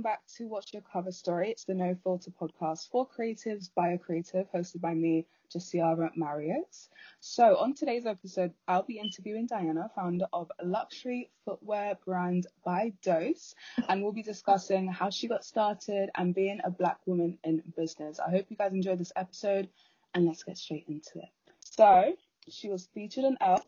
welcome back to What's Your Cover Story. It's the No Filter podcast for creatives by a creative, hosted by me, Jasiara Marriott. So, on today's episode, I'll be interviewing Diana, founder of luxury footwear brand By Dose, and we'll be discussing how she got started and being a black woman in business. I hope you guys enjoyed this episode, and let's get straight into it. So, she was featured on Elle.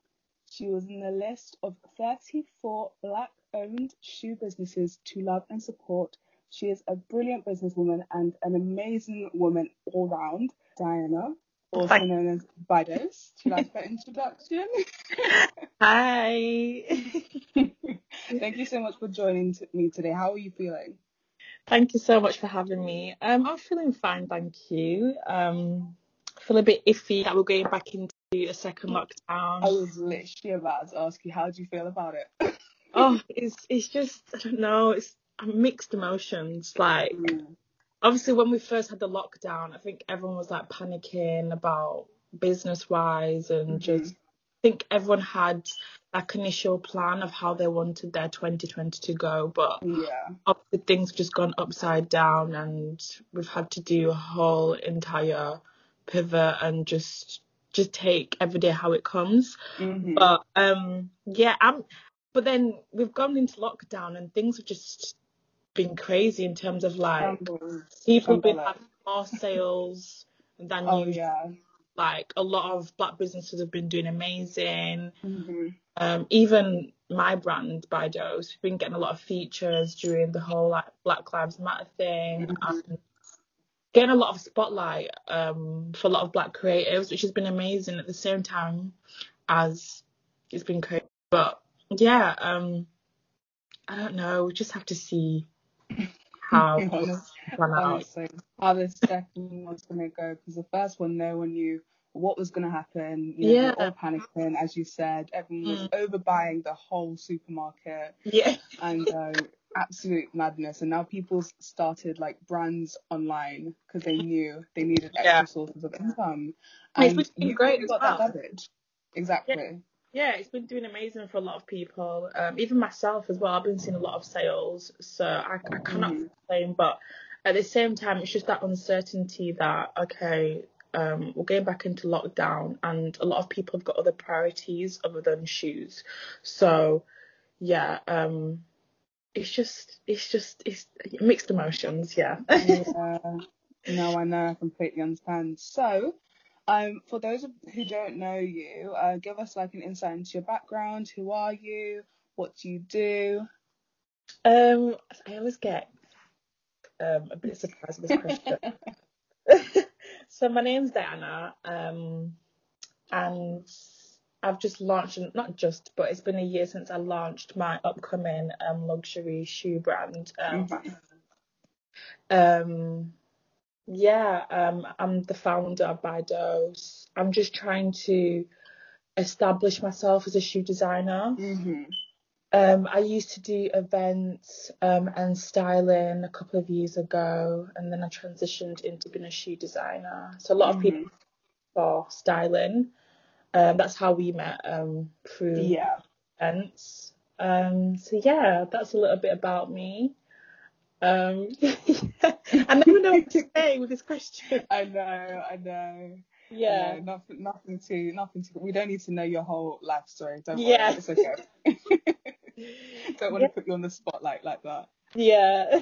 She was in the list of 34 black owned shoe businesses to love and support. She is a brilliant businesswoman and an amazing woman all round. Diana, also Thank known as By Dose. Do you like that introduction? Hi. Thank you so much for joining me today. How are you feeling? Thank you so much for having me. Um, I'm feeling fine, thank you. Um, I feel a bit iffy that we're going back into a second lockdown. I was literally about to ask you, how do you feel about it? oh, it's it's just I don't know. It's mixed emotions. Like mm. obviously when we first had the lockdown, I think everyone was like panicking about business wise and mm-hmm. just I think everyone had like initial plan of how they wanted their 2020 to go, but yeah, obviously things have just gone upside down, and we've had to do a whole entire pivot and just just take every day how it comes. Mm-hmm. But um, yeah, I'm but then we've gone into lockdown and things have just been crazy in terms of like people have been having more sales than oh, usual. Yeah. Like a lot of black businesses have been doing amazing. Mm-hmm. Um, even my brand, By Dose, we've been getting a lot of features during the whole like Black Lives Matter thing mm-hmm. and getting a lot of spotlight um, for a lot of black creatives, which has been amazing at the same time as it's been crazy. But yeah, um, I don't know. We just have to see how Honestly, how the second one's gonna go because the first one, no one knew what was gonna happen. You know, yeah, all panicking, as you said. Everyone was mm. overbuying the whole supermarket. Yeah, and uh, absolute madness. And now people started like brands online because they knew they needed extra yeah. sources of income. And it's been great got well. Exactly. Yeah yeah, it's been doing amazing for a lot of people. Um, even myself as well. I've been seeing a lot of sales, so I, I cannot mm-hmm. complain. But at the same time, it's just that uncertainty that okay, um, we're going back into lockdown, and a lot of people have got other priorities other than shoes. So yeah, um, it's just it's just it's mixed emotions. Yeah. yeah. No, I know. I completely understand. So um, for those who don't know you, uh, give us like an insight into your background. Who are you? What do you do? Um, I always get um, a bit surprised with this question. so my name's Diana, um, and I've just launched, not just, but it's been a year since I launched my upcoming um, luxury shoe brand. Um, mm-hmm. um, yeah, um, I'm the founder of By Dose. I'm just trying to establish myself as a shoe designer. Mm-hmm. Um, I used to do events um, and styling a couple of years ago, and then I transitioned into being a shoe designer. So a lot mm-hmm. of people for styling. Um, that's how we met um, through yeah. events. Um, so yeah, that's a little bit about me. Um, I never know what to say with this question. I know, I know. Yeah. Nothing, nothing to, nothing to. We don't need to know your whole life story. Don't yeah. worry, it's okay. don't want yeah. to put you on the spotlight like that. Yeah.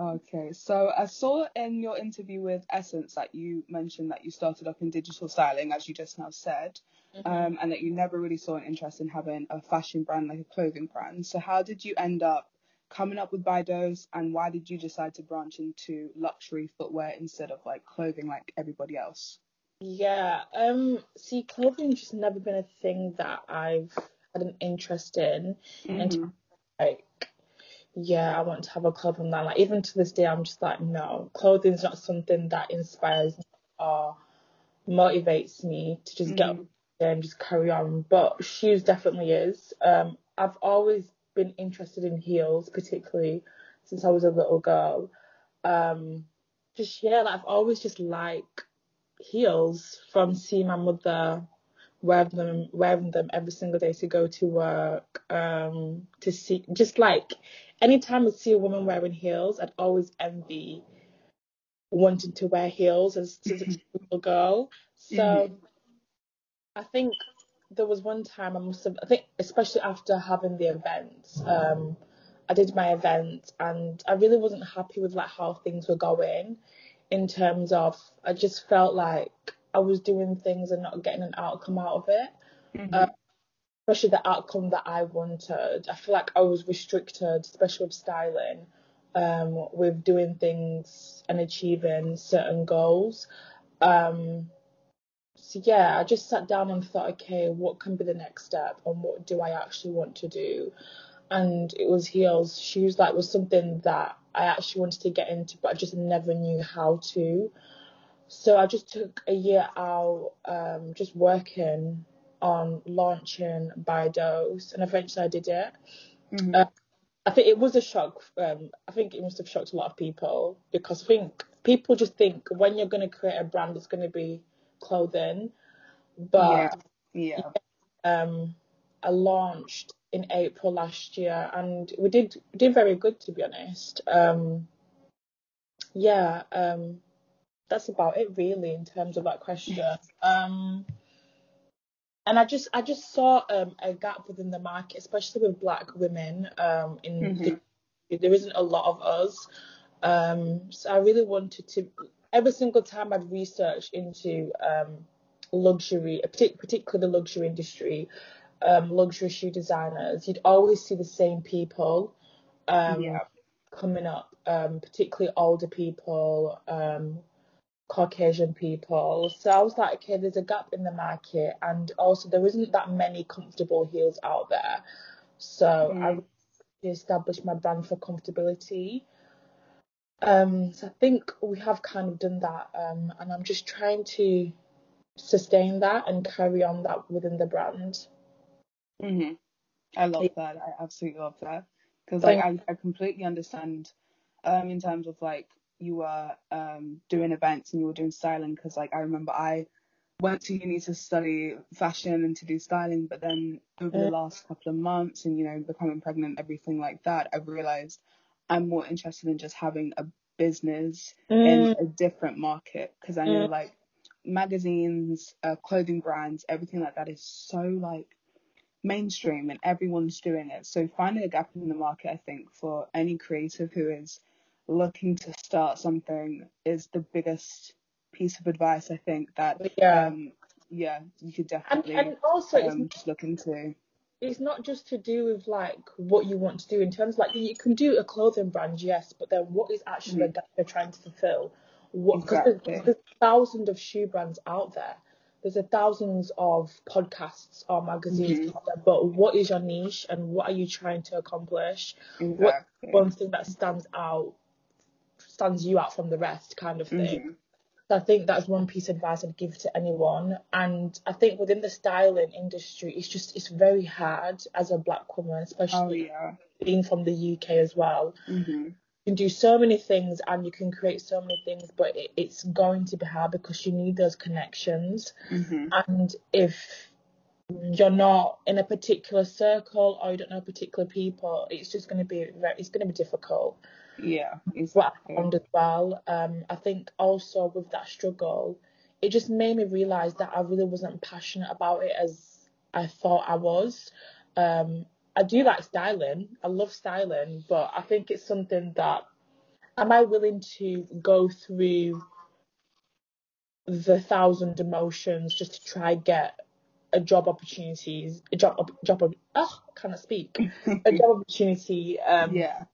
okay, so I saw in your interview with Essence that you mentioned that you started up in digital styling, as you just now said. Mm-hmm. Um, and that you never really saw an interest in having a fashion brand like a clothing brand. So how did you end up coming up with By Dose and why did you decide to branch into luxury footwear instead of like clothing like everybody else? Yeah, um, see, clothing's just never been a thing that I've had an interest in. Mm-hmm. And like, yeah, I want to have a clothing line. Like, even to this day, I'm just like, no, clothing's not something that inspires me or motivates me to just mm-hmm. get up and just carry on. But shoes definitely is. Um, I've always been interested in heels, particularly since I was a little girl. Um, just yeah, like I've always just liked heels from seeing my mother wearing them wearing them every single day to go to work, um, to see just like anytime I see a woman wearing heels, I'd always envy wanting to wear heels as, as a little girl. So mm-hmm. I think there was one time I must have, I think, especially after having the event, um, I did my event and I really wasn't happy with like how things were going in terms of I just felt like I was doing things and not getting an outcome out of it. Mm-hmm. Uh, especially the outcome that I wanted. I feel like I was restricted, especially with styling, um, with doing things and achieving certain goals. Um, so yeah, I just sat down and thought, okay, what can be the next step and what do I actually want to do? And it was heels. Shoes like was something that I actually wanted to get into, but I just never knew how to. So I just took a year out, um, just working on launching By Dose, and eventually I did it. Mm-hmm. Uh, I think it was a shock. Um, I think it must have shocked a lot of people because I think people just think when you're going to create a brand, it's going to be clothing. But yeah, yeah. Um, I launched in April last year, and we did did very good to be honest. Um, yeah, um, that's about it really in terms of that question. Um, and I just I just saw um, a gap within the market, especially with black women. Um, in mm-hmm. the, there isn't a lot of us, um, so I really wanted to. Every single time I'd research into um, luxury, particularly the luxury industry, um, luxury shoe designers, you'd always see the same people um, yeah. coming up, um, particularly older people, um, Caucasian people. So I was like, okay, there's a gap in the market, and also there isn't that many comfortable heels out there. So mm. I established my brand for comfortability. Um, so I think we have kind of done that, um, and I'm just trying to sustain that and carry on that within the brand. Mhm. I love that. I absolutely love that because like I, I completely understand um in terms of like you were um, doing events and you were doing styling because like I remember I went to uni to study fashion and to do styling, but then over the last couple of months and you know becoming pregnant, everything like that, I've realized I'm more interested in just having a business mm. in a different market because I know mm. like magazines, uh, clothing brands, everything like that is so like mainstream and everyone's doing it. So finding a gap in the market, I think, for any creative who is looking to start something is the biggest piece of advice I think that yeah um, yeah you could definitely and, and also um, just look into. It's not just to do with like what you want to do in terms of, like you can do a clothing brand, yes, but then what is actually mm-hmm. the gap you're trying to fulfill? What because exactly. there's, there's thousands of shoe brands out there. There's a thousands of podcasts or magazines mm-hmm. there, but what is your niche and what are you trying to accomplish? Exactly. What one thing that stands out stands you out from the rest kind of thing. Mm-hmm. So I think that's one piece of advice I'd give to anyone. And I think within the styling industry, it's just it's very hard as a black woman, especially oh, yeah. being from the UK as well. Mm-hmm. You can do so many things and you can create so many things, but it, it's going to be hard because you need those connections. Mm-hmm. And if you're not in a particular circle or you don't know particular people, it's just going to be very, it's going to be difficult. Yeah, exactly. what I as well. Um, I think also with that struggle, it just made me realize that I really wasn't passionate about it as I thought I was. Um, I do like styling. I love styling, but I think it's something that am I willing to go through the thousand emotions just to try get a job opportunities, a job, job, oh, I cannot speak, a job opportunity. Um, yeah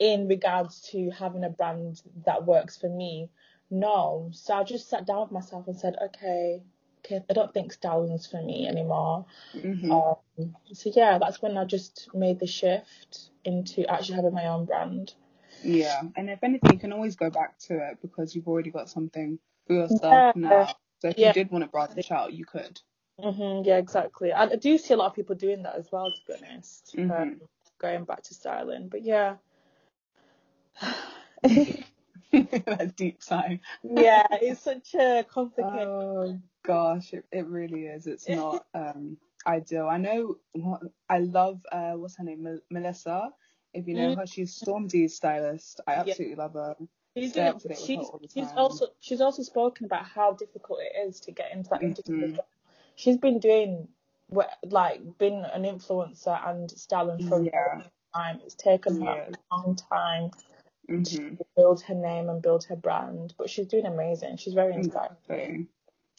in regards to having a brand that works for me. No. So I just sat down with myself and said, okay, okay, I don't think styling's for me anymore. Mm-hmm. Um, so yeah, that's when I just made the shift into actually having my own brand. Yeah, and if anything, you can always go back to it because you've already got something for yourself yeah. now. So if yeah. you did want to branch out, you could. Mhm. Yeah, exactly. And I do see a lot of people doing that as well. To be honest, mm-hmm. um, going back to styling, but yeah, that deep sigh. yeah, it's such a complicated. Oh gosh, it, it really is. It's not um ideal. I know what I love. Uh, what's her name? Melissa If you know Mm. her, she's Stormzy's stylist. I Yeah. absolutely love her. She's, doing, up to date with her she's, she's also she's also spoken about how difficult it is to get into that industry. She's been doing like been an influencer and styling for a Yeah. very long time. It's taken her a long time hmm to build her name and build her brand, but she's doing amazing. She's very inspiring. Exactly.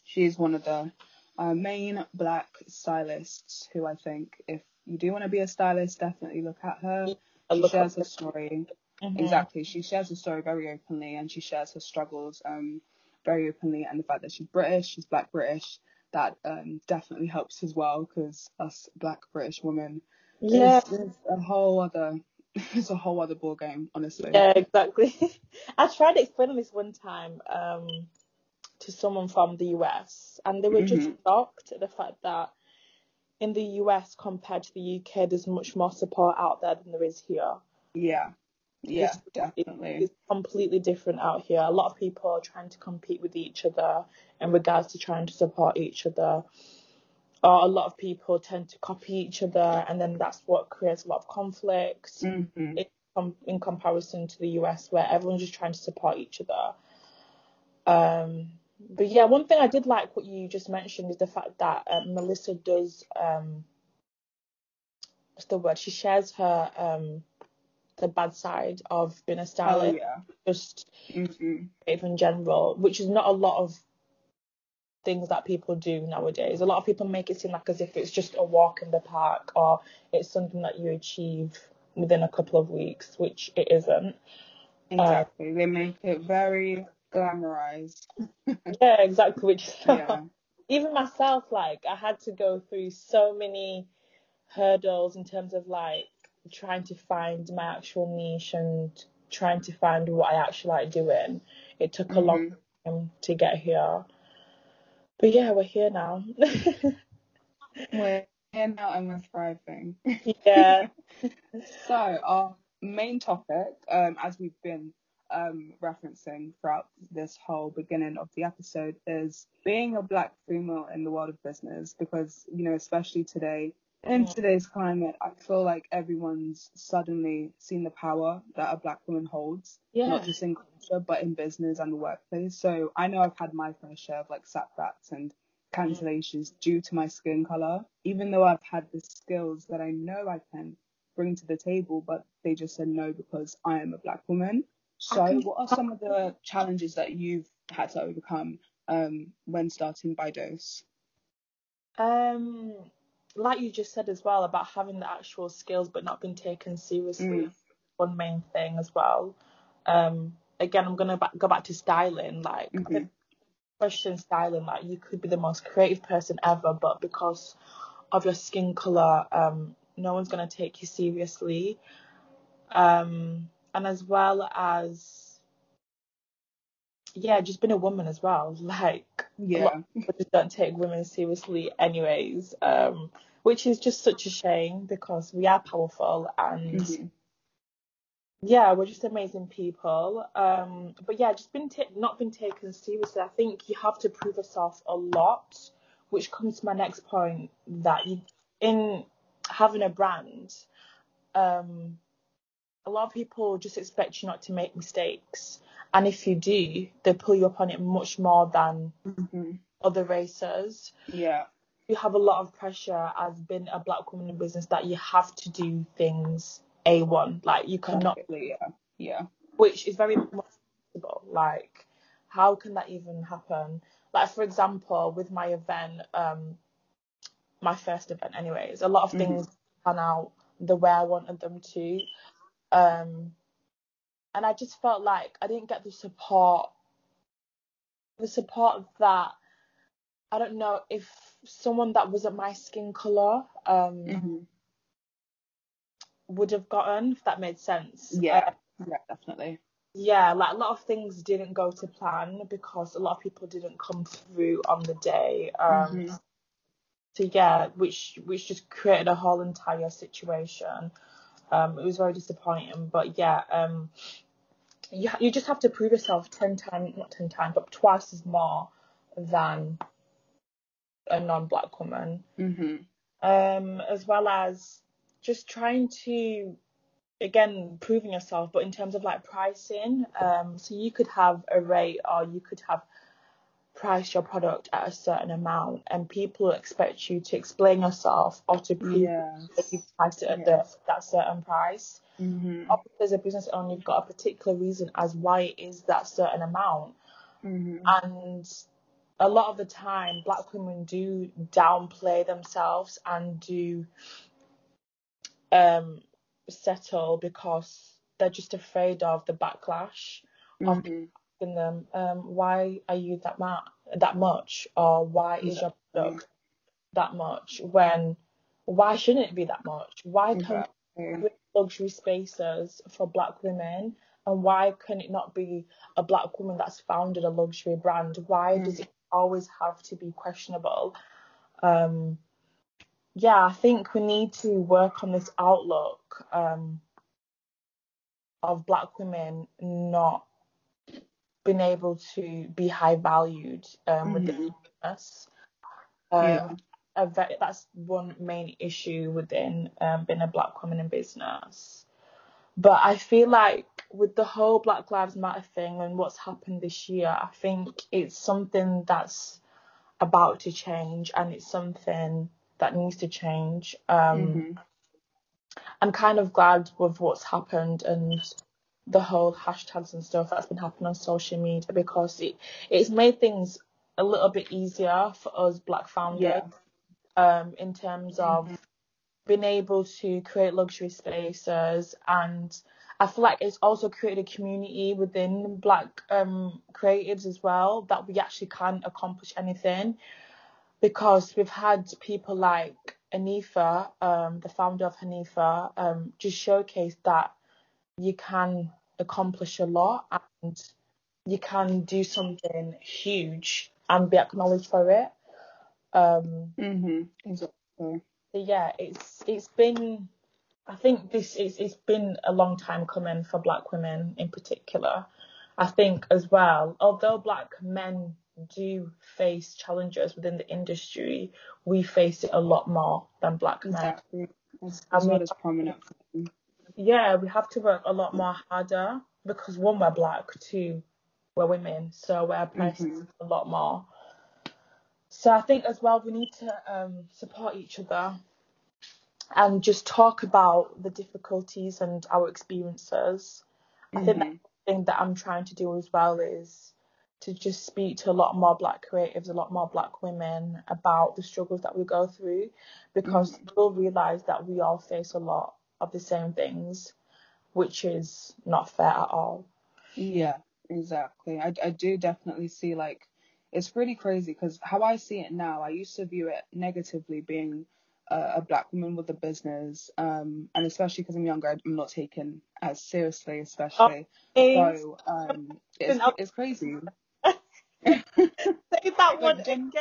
She's one of the uh, main black stylists who I think if you do want to be a stylist, definitely look at her. I She shares her to- story. Mhm. Exactly. She shares her story very openly and she shares her struggles um very openly and the fact that she's British, she's black British, that um definitely helps as well because us black British women Yeah, is, is a whole other it's a whole other ball game, honestly. yeah, exactly. I tried explaining this one time um, to someone from the US, and they were just Mhm. shocked at the fact that in the US compared to the UK, there's much more support out there than there is here. Yeah. Yeah, It's- definitely. It's completely different out here. A lot of people are trying to compete with each other in regards to trying to support each other. Or a lot of people tend to copy each other, and then that's what creates a lot of conflicts hmm in, com- in comparison to the US, where everyone's just trying to support each other. Um, but yeah, one thing I did like what you just mentioned is the fact that uh, Melissa does um, what's the word? She shares her um, the bad side of being a Oh yeah. just hmm in general, which is not a lot of things that people do nowadays. A lot of people make it seem like as if it's just a walk in the park or it's something that you achieve within a couple of weeks, which it isn't. Exactly. they make it very glamorized. Yeah, exactly. Which Yeah. even myself, like I had to go through so many hurdles in terms of like trying to find my actual niche and trying to find what I actually like doing. It took a long Mhm. time to get here. But yeah, we're here now. We're here now and we're thriving. yeah. So our main topic, um, as we've been um, referencing throughout this whole beginning of the episode, is being a black female in the world of business. Because you know, especially today, in today's climate, I feel like everyone's suddenly seen the power that a black woman holds, Yeah. not just in culture but in business and the workplace. So I know I've had my fair share of like setbacks and cancellations due to my skin color, even though I've had the skills that I know I can bring to the table, but they just said no because I am a black woman. So, what are some of the challenges that you've had to overcome um, when starting By Dose? Um, like you just said as well about having the actual skills but not being taken seriously, Mm. one main thing as well. Um, again, I'm gonna ba- go back to styling. Like, I Mhm. question styling, like you could be the most creative person ever, but because of your skin color, um, no one's gonna take you seriously. Um, and as well as yeah, just being a woman as well. Like Yeah. people just don't take women seriously anyways um which is just such a shame because we are powerful and Mhm. yeah we're just amazing people um but yeah just been ta- not been taken seriously i think you have to prove yourself a lot which comes to my next point that you in having a brand um a lot of people just expect you not to make mistakes and if you do they pull you up on it much more than Mhm. other racers. Yeah. you have a lot of pressure as being a black woman in business that you have to do things A1. Like you cannot. Yeah. Yeah. which is very possible. Like, how can that even happen? Like, for example, with my event, um, my first event, anyways, a lot of Mhm. things pan out the way I wanted them to. Um, and I just felt like I didn't get the support, the support that I don't know if someone that wasn't my skin color um Mhm. would have gotten, if that made sense. Yeah. Uh, Yeah. Definitely. yeah, like a lot of things didn't go to plan because a lot of people didn't come through on the day. Um, Mhm. So yeah, which which just created a whole entire situation. Um, it was very disappointing, but yeah, um, you ha- you just have to prove yourself ten times, not ten times, but twice as more than a non-black woman. Mhm. um, as well as just trying to again proving yourself, but in terms of like pricing, um, so you could have a rate or you could have price your product at a certain amount and people expect you to explain yourself or to prove Yeah. that you priced it at Yes. the, that certain price. Mhm. Obviously, as a business owner, you've got a particular reason as why it is that certain amount. Mhm. And a lot of the time, black women do downplay themselves and do um, settle because they're just afraid of the backlash of Mhm. Asking them, um, why are you that ma- that much, or why is your Exactly. product that much? When why shouldn't it be that much? Why can't create luxury spaces for black women, and why can it not be a black woman that's founded a luxury brand? Why does it always have to be questionable? Um, yeah, I think we need to work on this outlook um, of black women not being able to be high valued um, within Mhm. us. Um, Yeah. ve- that's one main issue within um, being a black woman in business. But I feel like with the whole Black Lives Matter thing and what's happened this year, I think it's something that's about to change and it's something that needs to change. Um, Mhm. I'm kind of glad with what's happened and the whole hashtags and stuff that's been happening on social media because it it's made things a little bit easier for us black founders Yeah. um in terms of Mhm. being able to create luxury spaces and I feel like it's also created a community within black um creatives as well that we actually can accomplish anything because we've had people like Anifa, um, the founder of Hanifa, um, just showcase that you can accomplish a lot and you can do something huge and be acknowledged for it. Um, Mhm. Exactly. so yeah, it's it's been I think this is it's been a long time coming for black women in particular. I think as well, although black men do face challenges within the industry, we face it a lot more than black men. Exactly. As, I as well as prominent. Yeah, we have to work a lot more harder because one, we're black, two, we're women, so we're pressed Mhm. a lot more. So I think as well we need to um, support each other and just talk about the difficulties and our experiences. I think the thing that I'm trying to do as well is to just speak to a lot more black creatives, a lot more black women about the struggles that we go through because we'll realise that we all face a lot of the same things, which is not fair at all. Yeah, exactly. I, I do definitely see like it's really crazy because how I see it now, I used to view it negatively being a, a black woman with a business, um, and especially because I'm younger, I'm not taken as seriously, especially. So um, it's it's crazy. That one again.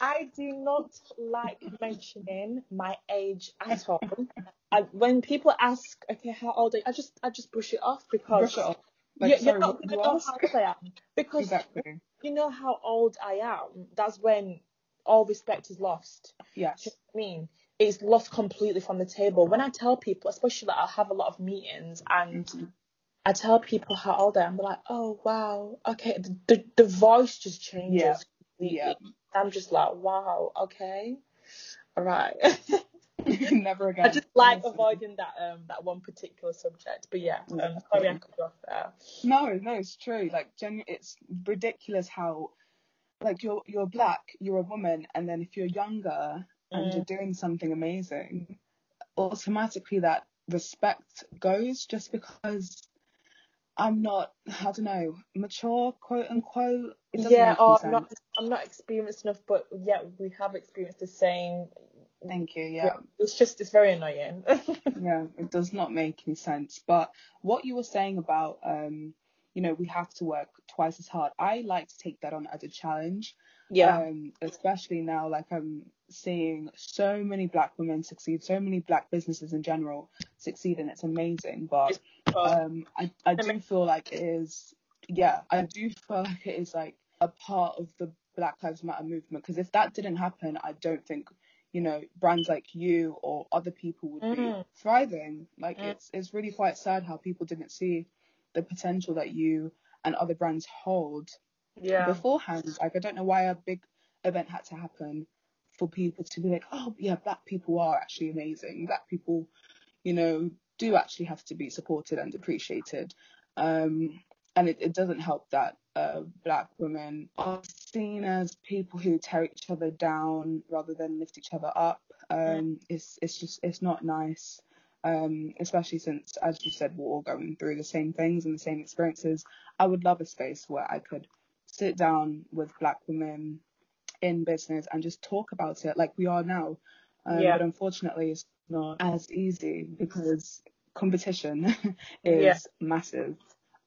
I do not like mentioning my age at all. And when people ask, okay, how old are you? I just I just brush it off because Brush it off. Like, you, sorry, you're not gonna know ask? how old I am because Exactly. you know how old I am. That's when all respect is lost. Yes. Do you know what I mean? It's lost completely from the table. When I tell people, especially like I have a lot of meetings and Mhm. I tell people how old I am, they're like, oh wow, okay, the the, the voice just changes. Yeah. I'm just like, wow, okay, all right. Never again. I just like avoiding that um that one particular subject. But yeah, um, sorry I cut you off there. No, no, it's true. Like, genu- it's ridiculous how, like, you're you're black, you're a woman, and then if you're younger and Mm. you're doing something amazing, automatically that respect goes just because I'm not, I don't know, mature, quote unquote. Yeah, or I'm not I'm not experienced enough, but yeah, we have experienced the same. Thank you. Yeah. It's just it's very annoying. Yeah, it does not make any sense. But what you were saying about, um, you know, we have to work twice as hard. I like to take that on as a challenge. Yeah. Um, especially now, like I'm seeing so many black women succeed, so many black businesses in general succeed, and it's amazing. But um, I, I do feel like it is, yeah, I do feel like it is like a part of the Black Lives Matter movement. Because if that didn't happen, I don't think, you know, brands like you or other people would be Mm. thriving. Like Mm. it's it's really quite sad how people didn't see the potential that you and other brands hold Yeah. beforehand. Like I don't know why a big event had to happen for people to be like, oh yeah, black people are actually amazing. Black people, you know, do actually have to be supported and appreciated. Um, and it, it doesn't help that uh, black women are seen as people who tear each other down rather than lift each other up. Um, it's it's just it's not nice. Um, especially since, as you said, we're all going through the same things and the same experiences. I would love a space where I could sit down with black women in business and just talk about it like we are now. Um, Yeah. But unfortunately, it's not as easy because competition is Yeah. massive.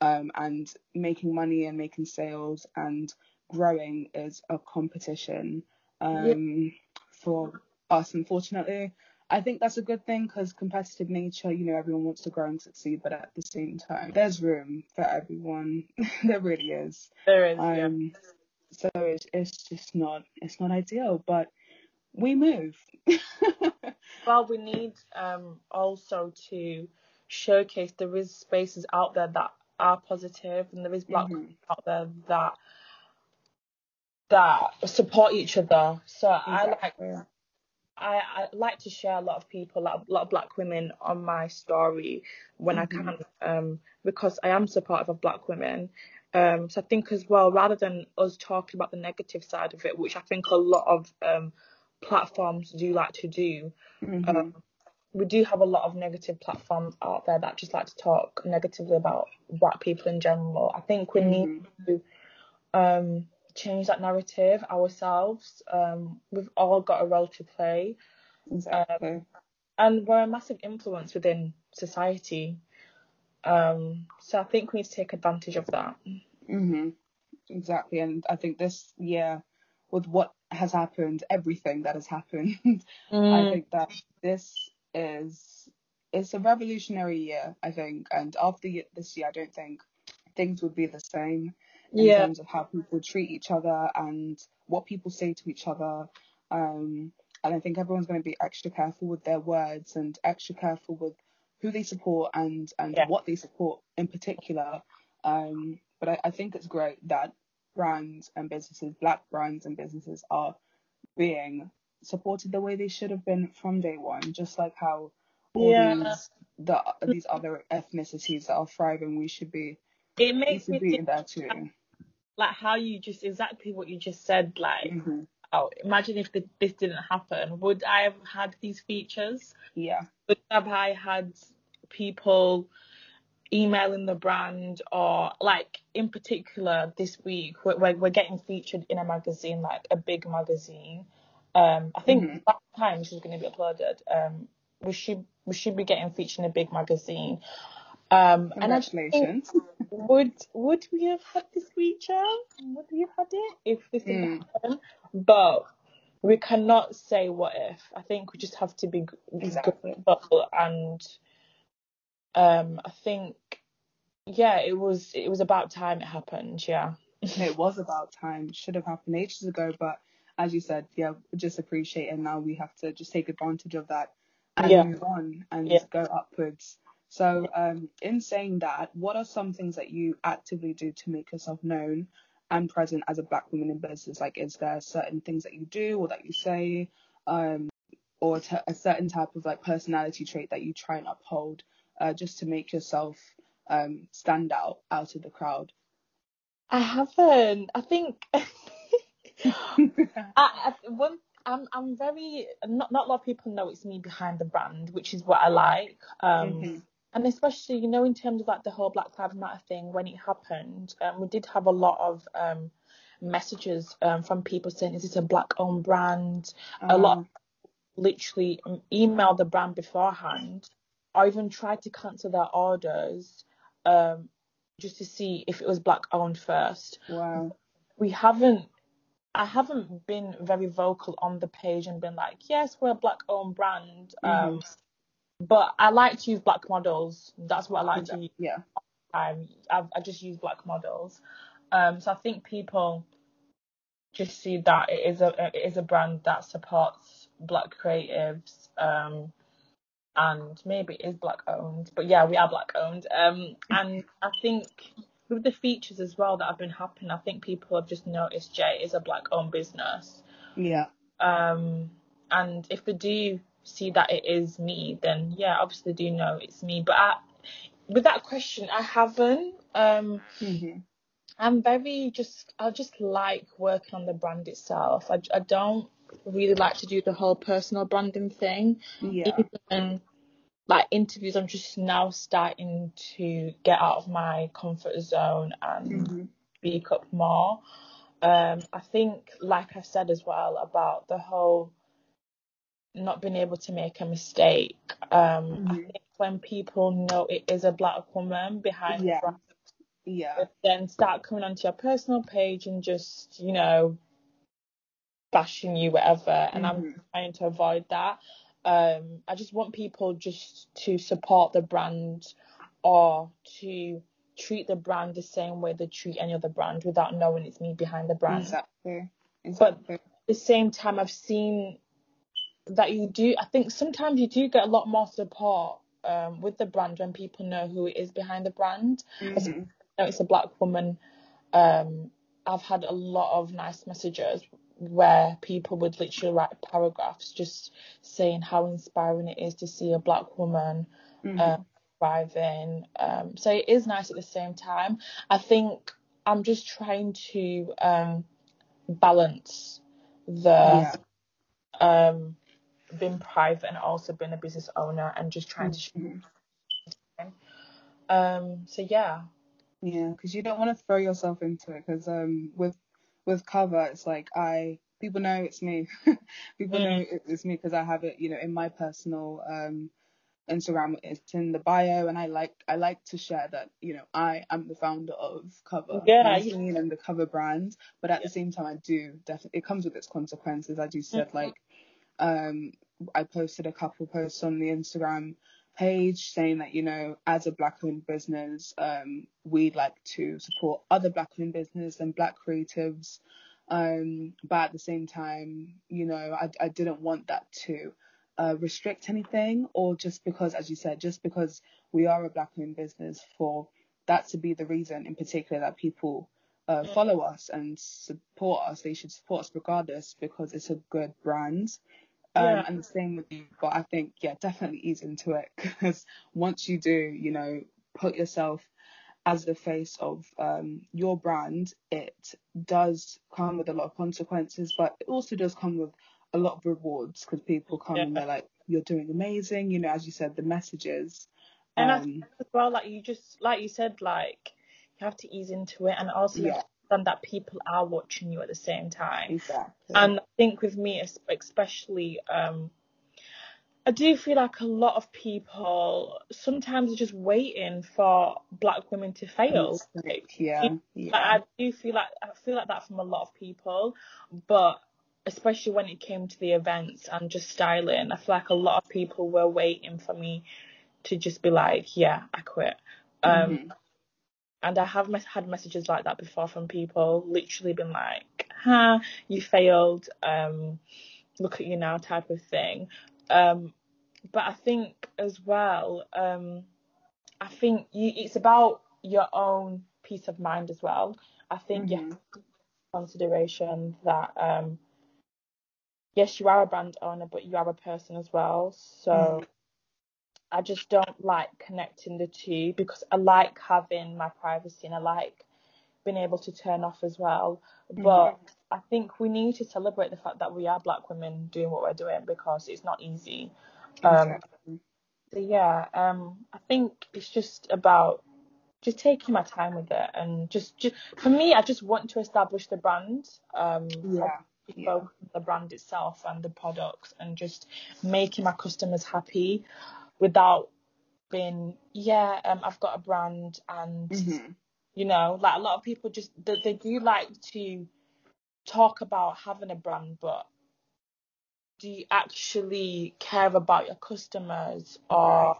Um, and making money and making sales and growing is a competition um, for us, unfortunately. I think that's a good thing because competitive nature, you know, everyone wants to grow and succeed, but at the same time, there's room for everyone. there really is. There is. yeah. Um, so it's, it's just not it's not ideal, but we move. Well, we need um also to showcase there is spaces out there that are positive and there is black Mhm. out there that that support each other. So I like Exactly. I, I like to share a lot of people, a lot of black women on my story when I Mhm. can, um, because I am supportive of black women. Um, so I think as well, rather than us talking about the negative side of it, which I think a lot of um, platforms do like to do, Mhm. um, we do have a lot of negative platforms out there that just like to talk negatively about black people in general. I think we need Mhm. to um, change that narrative ourselves. Um, we've all got a role to play, Exactly. and we're a massive influence within society. Um, so I think we need to take advantage of that. Mhm. Exactly. And I think this year, with what has happened, everything that has happened, I Mm, think that this is it's a revolutionary year. I think, and after this year, I don't think things would be the same in yeah, terms of how people treat each other and what people say to each other. Um, and I think everyone's going to be extra careful with their words and extra careful with who they support and and Yeah. what they support in particular. Um, but I, I think it's great that brands and businesses, black brands and businesses, are being supported the way they should have been from day one. Just like how all yeah. these the these other ethnicities that are thriving, we should be It we makes should me be think there too. Like how you just exactly what you just said. Like, hmm oh, imagine if the, this didn't happen. Would I have had these features? Yeah. Would have I had people emailing the brand or like in particular this week we're, we're, we're getting featured in a magazine like a big magazine um i think Mhm. by the time is going to be uploaded um we should we should be getting featured in a big magazine um and i think, Congratulations. would would we have had this feature would we have had it if this didn't Mm. happen but we cannot say what if i think we just have to be Exactly. grateful and um i think yeah it was it was about time it happened yeah It was about time. Should have happened ages ago, but as you said, yeah, just appreciate it. Now we have to just take advantage of that and Yeah. move on and Yeah. go upwards. So, um, in saying that, what are some things that you actively do to make yourself known and present as a black woman in business? Like, is there certain things that you do or that you say, um, or t- a certain type of like personality trait that you try and uphold, uh, just to make yourself um stand out out of the crowd? i haven't i think I, I one I'm I'm very not not a lot of people know it's me behind the brand, which is what I like. Um, Mhm. And especially you know in terms of like the whole Black Lives Matter thing when it happened, um, we did have a lot of um messages um from people saying is this a black owned brand? A lot Uh, literally um, emailed the brand beforehand or even tried to cancel their orders um just to see if it was black owned first wow. we haven't I haven't been very vocal on the page and been like, yes, we're a black owned brand. Um, but I like to use black models. That's what I like to use. Yeah. Um, I, I just use black models. Um, so I think people just see that it is a it is a brand that supports black creatives. Um, and maybe it is black owned, but yeah, we are black owned. Um, and I think with the features as well that have been happening, I think people have just noticed Jay is a black owned business. Yeah. Um, and if they do see that it is me, then yeah, obviously do know it's me. But I, with that question, I haven't. Um, Mm-hmm. I'm very just, I just like working on the brand itself. I, I don't really like to do the whole personal branding thing. Yeah. Even like interviews, I'm just now starting to get out of my comfort zone and Mm-hmm. speak up more. Um, I think, like I said as well, about the whole not being able to make a mistake. Um, I Mhm. think when people know it is a black woman behind Yeah. the brand, Yeah. then start coming onto your personal page and just, you know, bashing you, whatever. And I'm Mhm. trying to avoid that. Um, I just want people just to support the brand or to treat the brand the same way they treat any other brand without knowing it's me behind the brand. Exactly. exactly. But at the same time, I've seen that you do. I think sometimes you do get a lot more support um, with the brand when people know who it is behind the brand. Mhm. it's a black woman. Um, I've had a lot of nice messages where people would literally write paragraphs just saying how inspiring it is to see a black woman Mhm. uh, thriving. Um, so it is nice at the same time. I think I'm just trying to um, balance the yeah. um, being private and also being a business owner and just trying to. Mhm. Um, so yeah. Yeah, because you don't want to throw yourself into it. Because um, with with cover, it's like I people know it's me. people know Mm. it- it's me because I have it, you know, in my personal um Instagram. It's in the bio, and I like I like to share that, you know, I am the founder of Cover Yeah, magazine and the Cover brand. But at Yeah. the same time, I do definitely it comes with its consequences, as you said. Like, um, I posted a couple posts on the Instagram page saying that you know as a black owned business um we like to support other black owned business and black creatives. Um but at the same time you know i, I didn't want that to uh, restrict anything or just because as you said just because we are a black owned business for that to be the reason in particular that people uh, follow us and support us they should support us regardless because it's a good brand um, Yeah. and the same with you. But I think, yeah, definitely ease into it because once you do, you know, put yourself as the face of um, your brand, it does come with a lot of consequences, but it also does come with a lot of rewards because people come and they're like, you're doing amazing. You know, as you said, the messages. And I Um, think as well, like you just, like you said, like you have to ease into it, and also yeah, understand that people are watching you at the same time. exactly. And I think with me, especially, um, I do feel like a lot of people sometimes are just waiting for black women to fail. Like, yeah, like, yeah, I do feel like I feel like that from a lot of people, but especially when it came to the events and just styling, I feel like a lot of people were waiting for me to just be like, yeah, I quit. Um, hmm and I have mes- had messages like that before from people, literally been like, "Ha, you failed. Um, look at you now," type of thing. Um, but I think as well, um, I think you, it's about your own peace of mind as well. I think you have hmm to take consideration that um, yes, you are a brand owner, but you are a person as well. So I just don't like connecting the two because I like having my privacy and I like being able to turn off as well. But I think we need to celebrate the fact that we are black women doing what we're doing because it's not easy. Um, Exactly. so yeah, um, I think it's just about just taking my time with it and just, just for me, I just want to establish the brand. Um, Yeah, I yeah, the brand itself and the products and just making my customers happy without being yeah um I've got a brand and hmm you know like a lot of people just they, they do like to talk about having a brand but do you actually care about your customers or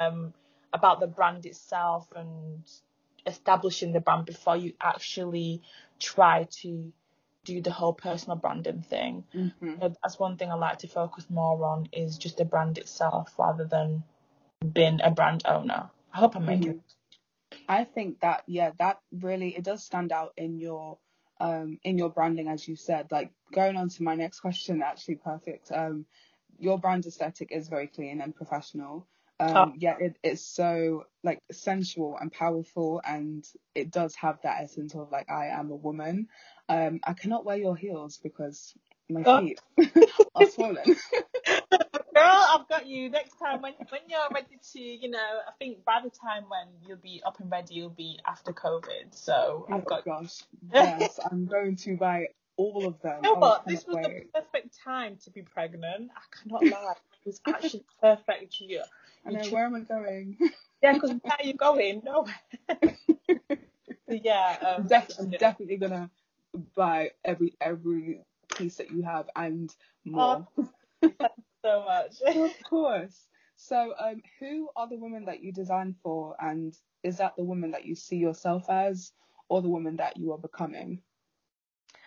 um about the brand itself and establishing the brand before you actually try to do the whole personal branding thing. Mhm. So that's one thing I like to focus more on is just the brand itself rather than being a brand owner. I hope I'm making Mhm. I think that yeah, that really it does stand out in your um in your branding as you said. Like going on to my next question, actually perfect. Um, your brand aesthetic is very clean and professional. Um, Oh. yeah, it, it's so like sensual and powerful, and it does have that essence of like I am a woman. Um, I cannot wear your heels because my Oh. feet are swollen. Girl, I've got you. Next time when when you're ready to, you know, I think by the time when you'll be up and ready, you'll be after COVID. So Oh I've got. gosh, yes, I'm going to buy all of them. You know Oh, what? This was wait. the perfect time to be pregnant. I cannot lie. It was actually perfect year. I You know where am I going? Yeah, because where are you going? Nowhere. So, yeah. Um, Def- I'm definitely gonna buy every every piece that you have and more. so much. of course. So, um, who are the women that you design for, and is that the woman that you see yourself as, or the woman that you are becoming?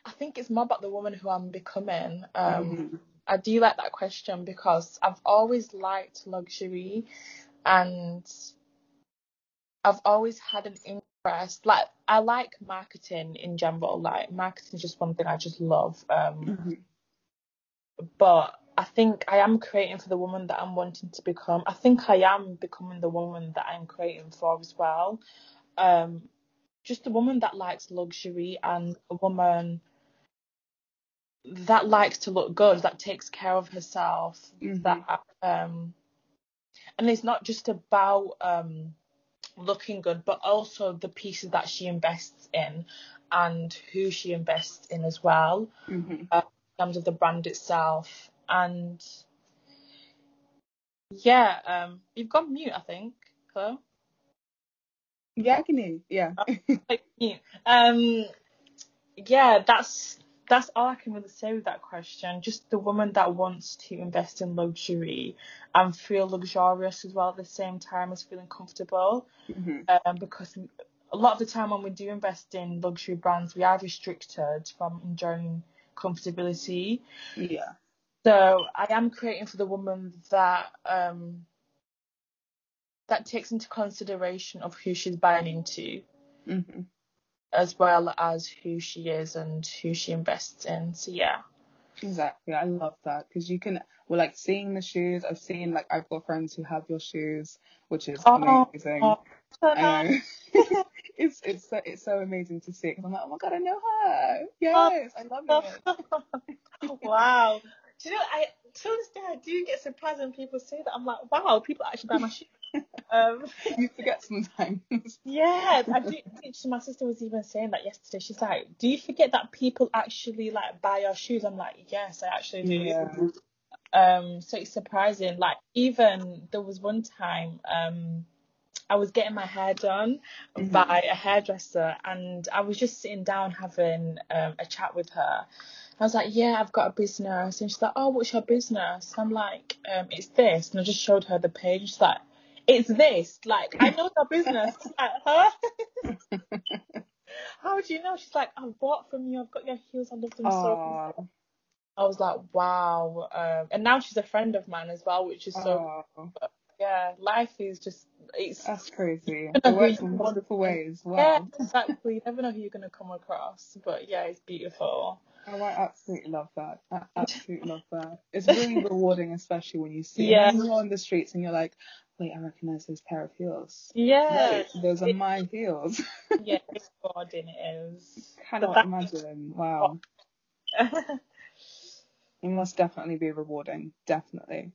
I think it's more about the woman who I'm becoming. Um, Mhm. I do like that question because I've always liked luxury and I've always had an interest. Like, I like marketing in general. Like, marketing is just one thing I just love. Um, Mhm. but I think I am creating for the woman that I'm wanting to become. I think I am becoming the woman that I'm creating for as well. Um, just a woman that likes luxury and a woman that likes to look good, that takes care of herself, Mhm. that um, and it's not just about um looking good, but also the pieces that she invests in and who she invests in as well Mhm. in terms of the brand itself. And yeah, um, you've gone mute, I think. Hello, Yeah, I can hear you. Yeah. Um, yeah, that's that's all I can really say with that question. Just the woman that wants to invest in luxury and feel luxurious as well at the same time as feeling comfortable. Mhm. Um, because a lot of the time when we do invest in luxury brands, we are restricted from enjoying comfortability. Yeah. So I am creating for the woman that um that takes into consideration of who she's buying into, Mhm. As well as who she is and who she invests in. So yeah. Exactly. I love that because you can. Well, like seeing the shoes. I've seen like I've got friends who have your shoes, which is Oh, amazing. oh, I know. it's it's so, it's so amazing to see. 'cause I'm like, oh my god, I know her. Oh, yes, I love oh, it. wow. Do you know, I to this day I do get surprised when people say that. I'm like, wow, people actually buy my shoes. Um, You forget sometimes. yeah, I do. so My sister was even saying that yesterday. She's like, "Do you forget that people actually like buy your shoes?" I'm like, "Yes, I actually do." Yeah. Um, so it's surprising. Like even there was one time, um, I was getting my hair done Mhm. by a hairdresser, and I was just sitting down having um, a chat with her. I was like, "Yeah, I've got a business," and she's like, "Oh, what's your business?" I'm like, um, "It's this," and I just showed her the page. She's like, "It's this." Like, I know your business. Like, huh? How do you know? She's like, "I bought from you. I've got your heels. I love them so." Oh, I was like, "Wow!" Um, and now she's a friend of mine as well, which is so yeah. Life is just it's that's crazy. It works in wonderful ways. Wow. Yeah, exactly. You never know who you're gonna come across, but yeah, it's beautiful. Oh, I absolutely love that. I absolutely love that. It's really rewarding, especially when you see Yeah. you're on the streets and you're like, wait, I recognize those pair of heels. Yeah, Wait, those are my heels. yeah, it's rewarding. It is. Cannot that- imagine. Wow. It must definitely be rewarding. Definitely.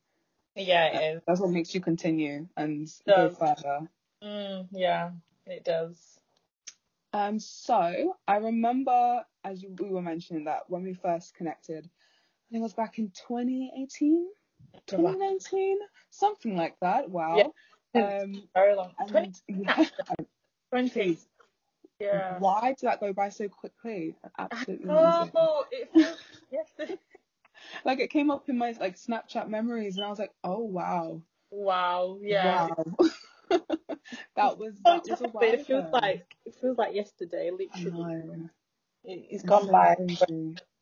yeah, it is. That's what makes you continue and go further. Mm, yeah, it does. Um, so I remember, as you, we were mentioning that when we first connected, I think it was back in 2018, 2019, something like that. Wow. Um, Very long. and Twenty. yeah, Twenty. please, Yeah. why did that go by so quickly? Absolutely. Oh, it feels yes. Like it came up in my like Snapchat memories, and I was like, oh wow, Wow. Yeah. wow. that was So that was a while it feels ago. like it feels like yesterday, literally. it, it's gone by.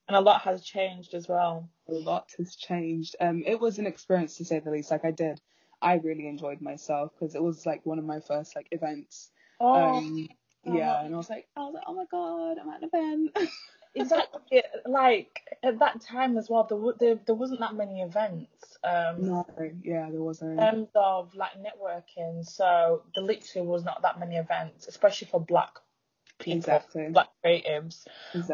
And a lot has changed as well. a lot has changed. Um, it was an experience to say the least. Like I did, I really enjoyed myself because it was like one of my first like events. Oh, Um, oh. yeah, and I was like, I was like, oh my god, I'm at an event. exactly. Like at that time as well, there, there there wasn't that many events. Um, no, yeah, there wasn't. in terms of like networking, so there literally was not that many events, especially for black people, exactly, black creatives.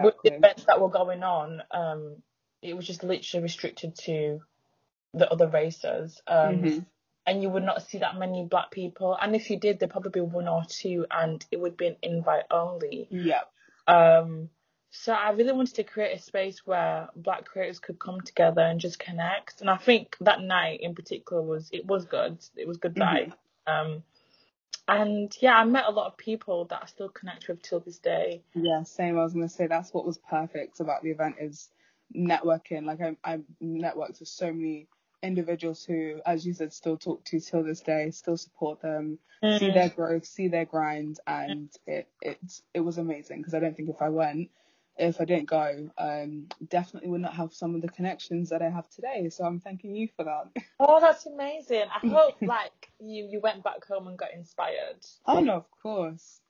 With the events that were going on, um, it was just literally restricted to the other races. Um, Mhm. and you would not see that many black people. And if you did, there'd probably be one or two, and it would be an invite only. Yeah, Um, so I really wanted to create a space where black creators could come together and just connect. And I think that night in particular was it was good. It was good night. Um, and yeah, I met a lot of people that I still connect with till this day. yeah, same. I was gonna say that's what was perfect about the event is networking. Like I, I networked with so many individuals who, as you said, still talk to till this day, still support them, see mm. their growth, see their grind, and it it it was amazing because I don't think if I went, if I didn't go, um, definitely would not have some of the connections that I have today. So I'm thanking you for that. Oh, that's amazing. I hope like you you went back home and got inspired. Oh no, of course.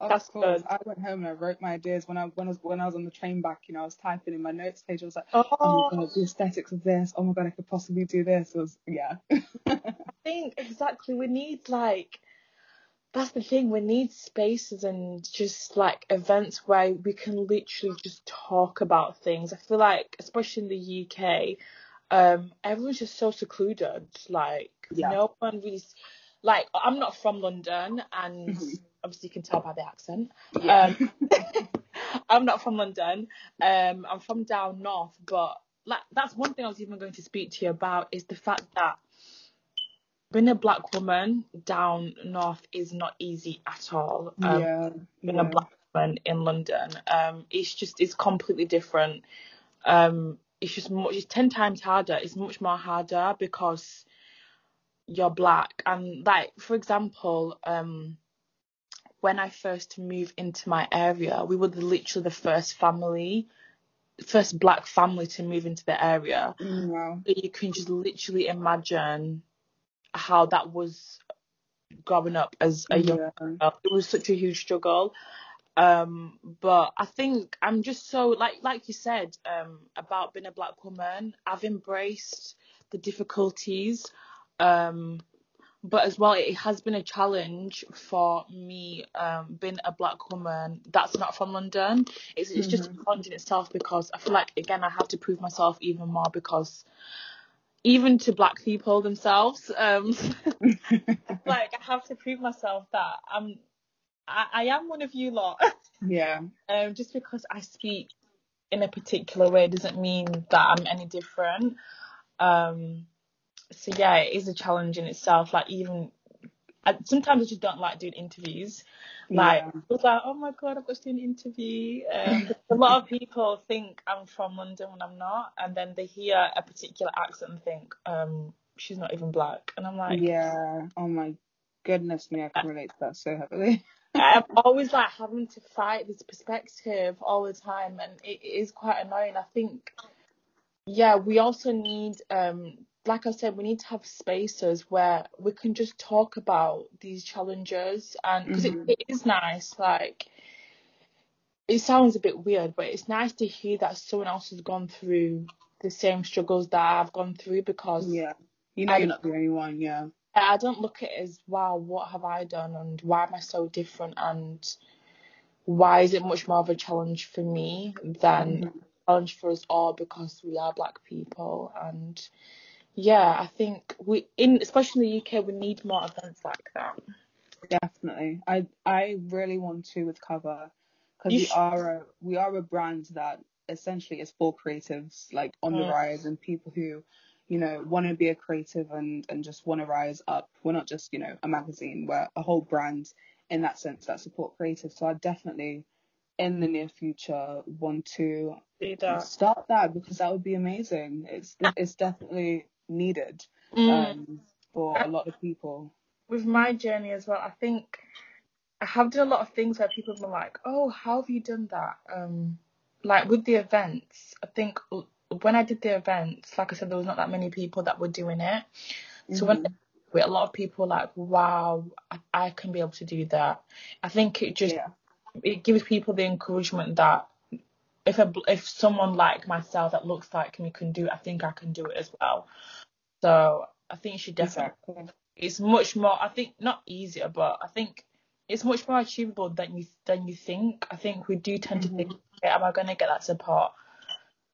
Of That's course. good. I went home and I wrote my ideas when I when I was when I was on the train back, you know, I was typing in my notes page, I was like, Oh Oh, my god, the aesthetics of this, oh my god, I could possibly do this. It was yeah. I think exactly we need like that's the thing we need spaces and just like events where we can literally just talk about things i feel like especially in the uk um everyone's just so secluded like Yeah. no one really like i'm not from london and Mhm. obviously you can tell by the accent Yeah. um i'm not from london um i'm from down north but like that's one thing i was even going to speak to you about is the fact that being a black woman down north is not easy at all. Um, yeah. being yeah. a black woman in London, um, it's just it's completely different. Um, it's just much, it's ten times harder. It's much more harder because you're black. And like for example, um, when I first moved into my area, we were literally the first family, first black family to move into the area Mm, Wow. you can just literally imagine how that was growing up as a young Yeah. girl. It was such a huge struggle. Um, but I think I'm just so like like you said um, about being a black woman. I've embraced the difficulties, um, but as well it has been a challenge for me um, being a black woman that's not from London. It's it's just a challenge in itself because I feel like again I have to prove myself even more because even to black people themselves, um, like I have to prove myself that I'm I, I am one of you lot. yeah. um, just because I speak in a particular way doesn't mean that I'm any different. Um, so yeah, it is a challenge in itself. Like even I, sometimes I just don't like doing interviews. Like Yeah. it's like, oh my god, I've got to do an interview. Um, a lot of people think I'm from London when I'm not, and then they hear a particular accent and think, um, she's not even black, and I'm like, Yeah. Oh my goodness me, I can relate to that so heavily. I'm always like having to fight this perspective all the time, and it is quite annoying. I think, yeah, we also need, um, like I said, we need to have spaces where we can just talk about these challenges, and because Mhm. it, it is nice, like. It sounds a bit weird, but it's nice to hear that someone else has gone through the same struggles that I've gone through because Yeah. You know I- you're not the only one, yeah. I don't look at it as wow, what have I done and why am I so different and why is it much more of a challenge for me than Mhm. a challenge for us all because we are black people and yeah, I think we in especially in the UK we need more events like that. Definitely. I I really want to with cover because we are a we are a brand that essentially is for creatives like on the rise and people who you know want to be a creative and and just want to rise up. We're not just you know a magazine. We're a whole brand in that sense that support creatives. So I definitely in the near future want to that. start that because that would be amazing. It's ah. it's definitely needed Mm. um for a lot of people. With my journey as well, I think I have done a lot of things where people have been like, "Oh, how have you done that?" Um, like with the events, I think when I did the events, like I said, there was not that many people that were doing it. So when Mm-hmm. a lot of people like, wow, I, I can be able to do that. I think it just Yeah. it gives people the encouragement that if a, if someone like myself that looks like me can do it, I think I can do it as well. So I think you should definitely. Exactly. It's much more. I think not easier, but I think it's much more achievable than you than you think. I think we do tend to think, okay, am I going to get that support?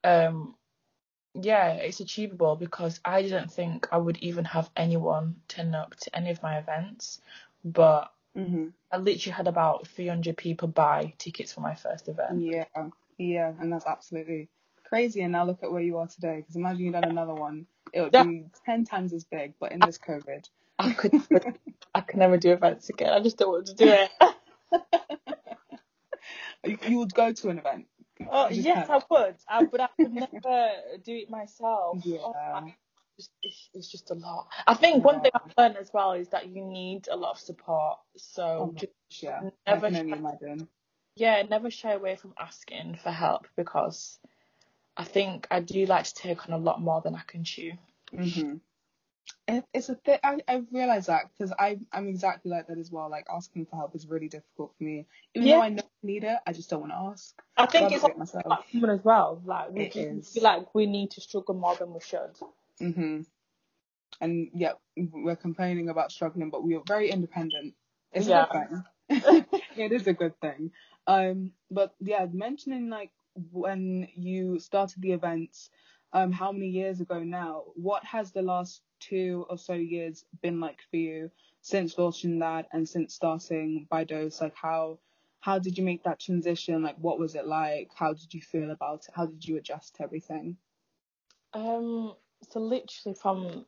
Um, yeah, it's achievable because I didn't think I would even have anyone turn up to any of my events, but hmm I literally had about 300 people buy tickets for my first event. Yeah. Yeah. And that's absolutely crazy. And now look at where you are today. Because imagine you done another one, it would Yeah. be ten times as big. But in this COVID, I could, I could never do events again. I just don't want to do it. you, you would go to an event. Oh yes, can't. I would, I, but I could never do it myself. Yeah. Oh, I- it's, it's, just a lot. I think one thing I've learned as well is that you need a lot of support. So Oh, just Yeah. I never can only imagine. Yeah, never shy away from asking for help because I think I do like to take on a lot more than I can chew. hmm It, it's a thing. I, I realize that because I I'm exactly like that as well. Like asking for help is really difficult for me. Even Yeah. though I know I need it, I just don't want to ask. I think it's it myself. like human as well. Like we It just is. feel like we need to struggle more than we should. hmm And yeah, we're complaining about struggling, but we are very independent. It's Yeah. thing. it is a good thing. Um, but yeah, mentioning like when you started the events, um, how many years ago now? What has the last two or so years been like for you since launching that and since starting by Dose? Like how how did you make that transition? Like what was it like? How did you feel about it? How did you adjust to everything? Um, so literally from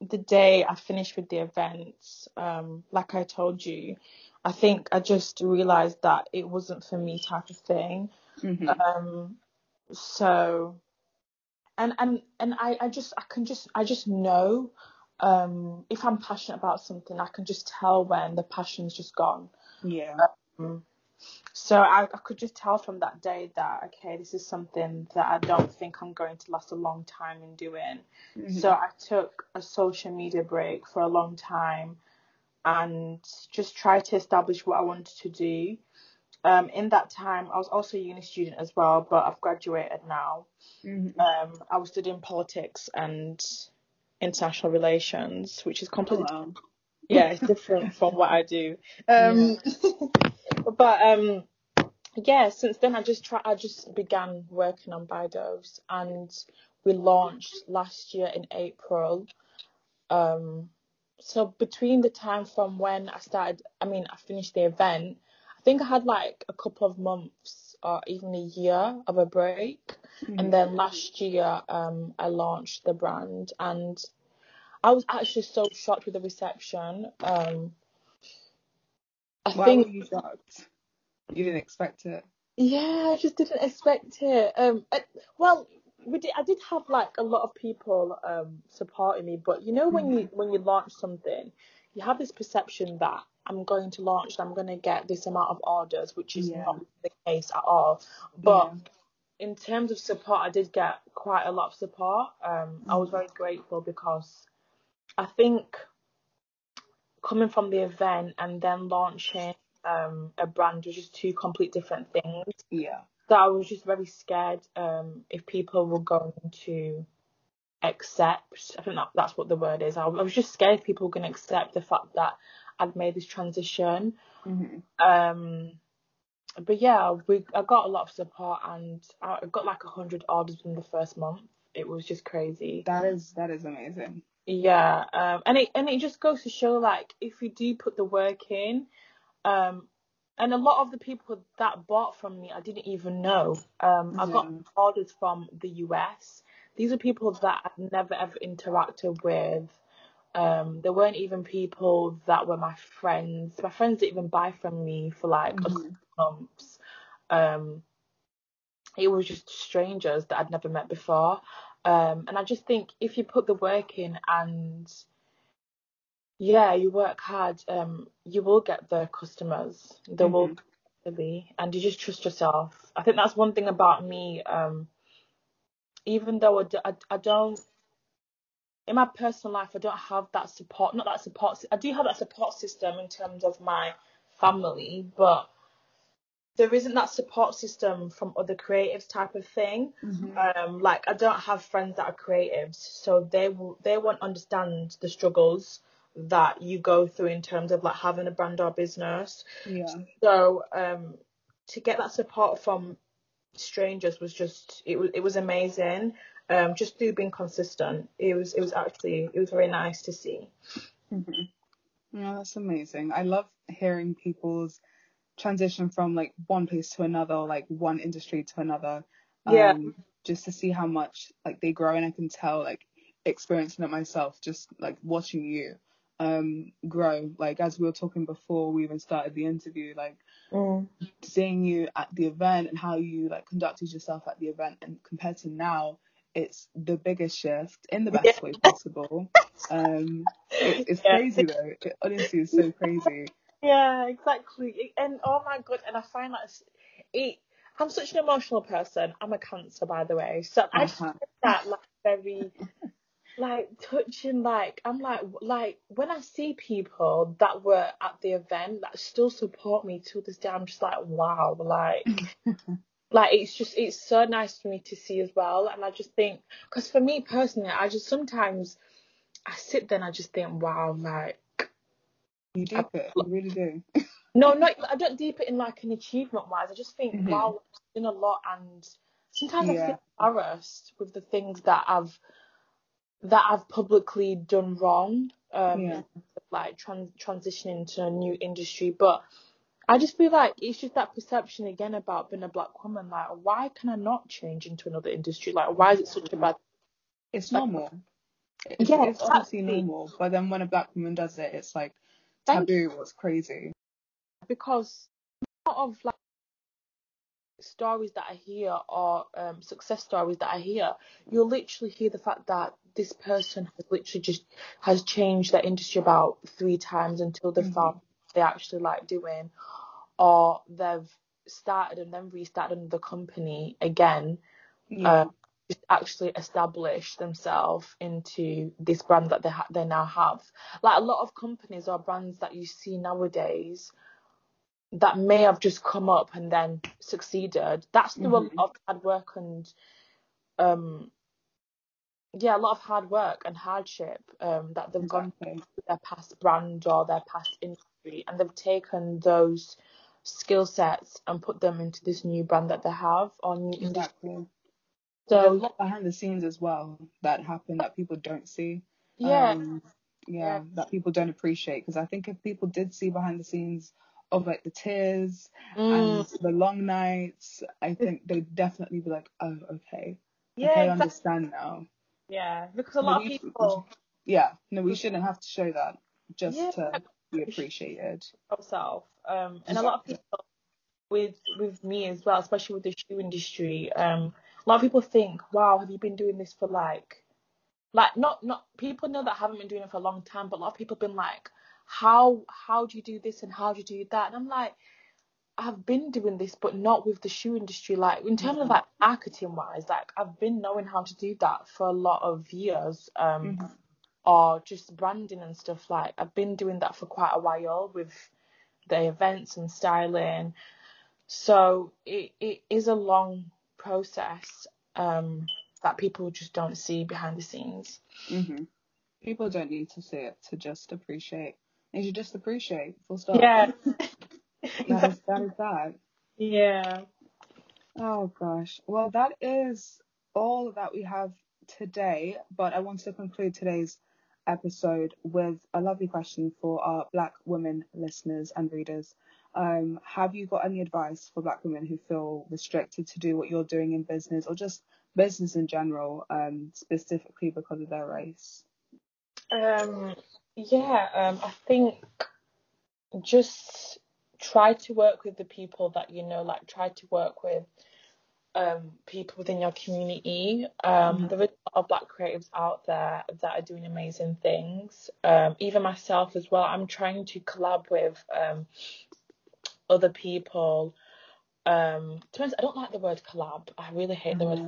the day I finished with the events, um, like I told you, I think I just realized that it wasn't for me type of thing. hmm Um, so and and and I, I just I can just I just know um if I'm passionate about something I can just tell when the passion's just gone. Yeah. Um, so I, I could just tell from that day that okay this is something that I don't think I'm going to last a long time in doing. Mhm. So I took a social media break for a long time and just try to establish what I wanted to do. Um, in that time, I was also a uni student as well, but I've graduated now. Mhm. Um, I was studying politics and international relations, which is Oh, completely wow. yeah, it's different from what I do. Um, but um, yeah, since then I just try I just began working on By Dose and we launched last year in April. Um, so between the time from when I started, I mean, I finished the event, I think I had like a couple of months or even a year of a break. Mhm. And then last year, um, I launched the brand and I was actually so shocked with the reception. Um, I Why think were you shocked? You didn't expect it. Yeah, I just didn't expect it. Um, I, well, we did. I did have like a lot of people um supporting me, but you know when you when you launch something, you have this perception that I'm going to launch, and I'm going to get this amount of orders, which is Yeah. not the case at all. But in terms of support, I did get quite a lot of support. Um, I was very grateful because I think coming from the event and then launching um a brand was just two complete different things. Yeah. So I was just very scared um if people were going to accept. I think that, that's what the word is. I, I was just scared if people were going to accept the fact that I'd made this transition. hmm Um, but yeah, we I got a lot of support and I I got like a hundred orders in the first month. It was just crazy. That is that is amazing. Yeah, um, and it and it just goes to show like if you do put the work in, um, and a lot of the people that bought from me I didn't even know. Um, I got orders from the US. These are people that I've never ever interacted with. Um, there weren't even people that were my friends. My friends didn't even buy from me for like a couple months. Um, it was just strangers that I'd never met before. Um, and I just think if you put the work in and yeah, you work hard, um, you will get the customers. There will Mhm. Really, and you just trust yourself. I think that's one thing about me. Um, even though I, d- I, I don't, in my personal life, I don't have that support. Not that support. I do have that support system in terms of my family, but there isn't that support system from other creatives type of thing. Mhm. Um, like I don't have friends that are creatives, so they will they won't understand the struggles that you go through in terms of like having a brand or business. Yeah. So um, to get that support from strangers was just it was it was amazing. Um, just through being consistent, it was it was actually it was very nice to see. Mhm. Yeah, that's amazing. I love hearing people's transition from like one place to another, or, like one industry to another. Yeah. Um, just to see how much like they grow, and I can tell like experiencing it myself, just like watching you um grow. Like as we were talking before we even started the interview, like Mm. seeing you at the event and how you like conducted yourself at the event and compared to now it's the biggest shift in the best Yeah. way possible um it, it's Yeah. crazy though it honestly is so crazy Yeah, exactly. And oh my god, and I find that it. I'm such an emotional person. I'm a cancer, by the way, so I just Uh-huh. that like very, like touching. Like I'm like like when I see people that were at the event that still support me to this day, I'm just like wow, like. Like it's just it's so nice for me to see as well, and I just think because for me personally, I just sometimes I sit there and I just think wow, like you deep it you really do No, not I don't deep it in like an achievement wise. I just think, Mhm. wow, I've done a lot, and sometimes I feel embarrassed with the things that I've that I've publicly done wrong. Um, Yeah. in terms of, like trans- transitioning to a new industry, but I just feel like it's just that perception again about being a black woman. Like, why can I not change into another industry? Like, why is it such a bad? it's normal it's, Yeah, it's exactly. normal but then when a black woman does it it's like Thank taboo what's crazy because a lot of like stories that I hear or um, success stories that I hear, you'll literally hear the fact that this person has literally just has changed their industry about three times until they Mhm. found they actually like doing, or they've started and then restarted another company again, yeah uh, actually establish themselves into this brand that they ha- they now have. Like a lot of companies or brands that you see nowadays that may have just come up and then succeeded. That's through Mhm. a lot of hard work and um yeah, a lot of hard work and hardship um that they've gone through their past brand or their past industry and they've taken those skill sets and put them into this new brand that they have or new industry. exactly. There's a So lot behind the scenes as well that happen that people don't see yeah, um yeah, that people don't appreciate because I think if people did see behind the scenes of like the tears mm, and the long nights, I think they'd definitely be like, oh, okay, yeah, okay, I understand now. Yeah, because a lot of people Yeah, no, we shouldn't have to show that just Yeah. to be appreciated. yourself. Um, and a lot of people with with me as well, especially with the shoe industry. Um, a lot of people think, "Wow, have you been doing this for like, like not not people know that haven't been doing it for a long time, but a lot of people have been like, how how do you do this and how do you do that?" And I'm like, I've been doing this, but not with the shoe industry. Like in terms of like marketing wise, like I've been knowing how to do that for a lot of years. Um, Mhm. or just branding and stuff like I've been doing that for quite a while with the events and styling. So it, it is a long process um that people just don't see behind the scenes. Mhm. People don't need to see it to just appreciate. They should just appreciate. Full stop. Yeah. That is that is that. yeah. Oh gosh. Well, that is all that we have today, but I want to conclude today's episode with a lovely question for our black women listeners and readers. Um, have you got any advice for black women who feel restricted to do what you're doing in business or just business in general, um, specifically because of their race? Um yeah, um I think just try to work with the people that you know, like try to work with um people within your community. Um Mhm. there is a lot of black creatives out there that are doing amazing things. Um even myself as well. I'm trying to collab with um other people. Um, to be honest, I don't like the word collab. I really hate the word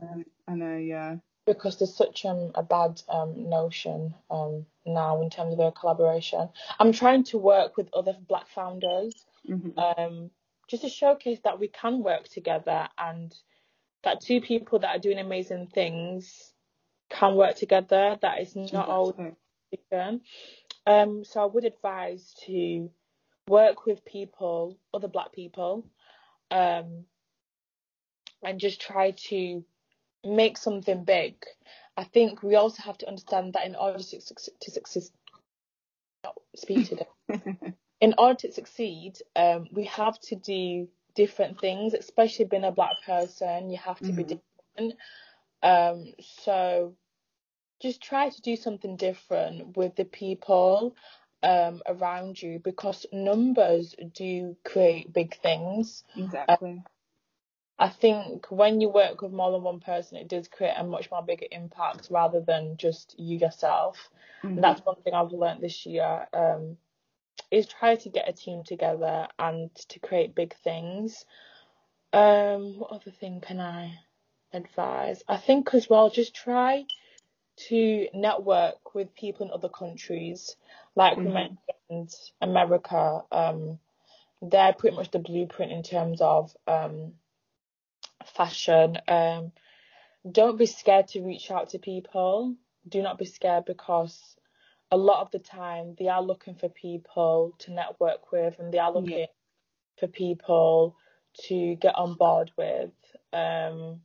I know, yeah. because there's such um, a bad um, notion um, now in terms of their collaboration. I'm trying to work with other black founders hmm um, just to showcase that we can work together and that two people that are doing amazing things can work together. That is not all. Um, so I would advise to work with people, other black people, um, and just try to make something big. I think we also have to understand that in order to, suc- to succeed, speak today. in order to succeed, um, we have to do different things, especially being a black person, you have to be Mhm. different. Um, so just try to do something different with the people um, around you because numbers do create big things. Exactly. I think when you work with more than one person, it does create a much more bigger impact rather than just you yourself. Mhm. And that's one thing I've learned this year. Um, is try to get a team together and to create big things. Um, what other thing can I advise? I think as well, just try to network with people in other countries. Like we Mhm. mentioned, America, um, they're pretty much the blueprint in terms of um, fashion. Um, don't be scared to reach out to people. Do not be scared because a lot of the time they are looking for people to network with and they are looking Yeah. for people to get on board with. Um,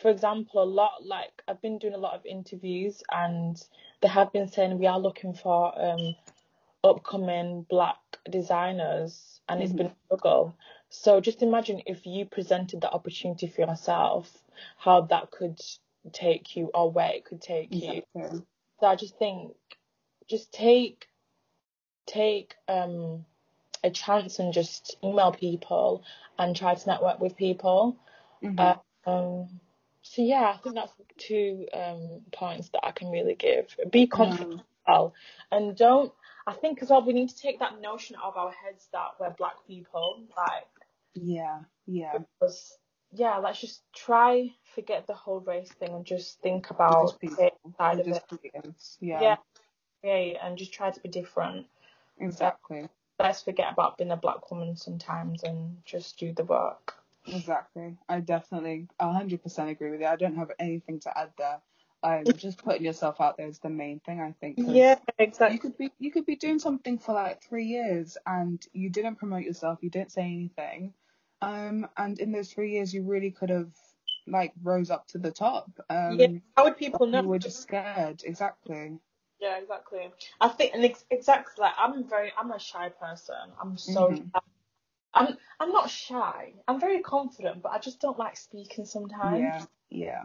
for example, a lot like I've been doing a lot of interviews and they have been saying we are looking for um, upcoming black designers and it's been a struggle. So just imagine if you presented the opportunity for yourself, how that could take you or where it could take you. So I just think just take take um a chance and just email people and try to network with people. Mhm. Um so yeah, I think that's two um points that I can really give. Be confident No. as well and don't I think as well we need to take that notion out of our heads that we're black people, like Yeah. Yeah. because yeah, let's just try forget the whole race thing and just think about just the side of it. Yeah. Yeah, yeah, and just try to be different. Exactly. let's forget about being a black woman sometimes and just do the work. Exactly. I definitely a hundred percent agree with you. I don't have anything to add there. Um, just putting yourself out there is the main thing I think. Yeah, exactly. You could be you could be doing something for like three years and you didn't promote yourself, you didn't say anything. Um, and in those three years you really could have like rose up to the top. Um, Yeah, how would people know? you were just scared. Exactly. Yeah, exactly. I think, and ex- exactly like I'm very, I'm a shy person. I'm so, Mhm. I'm, I'm not shy. I'm very confident, but I just don't like speaking sometimes. Yeah. Yeah.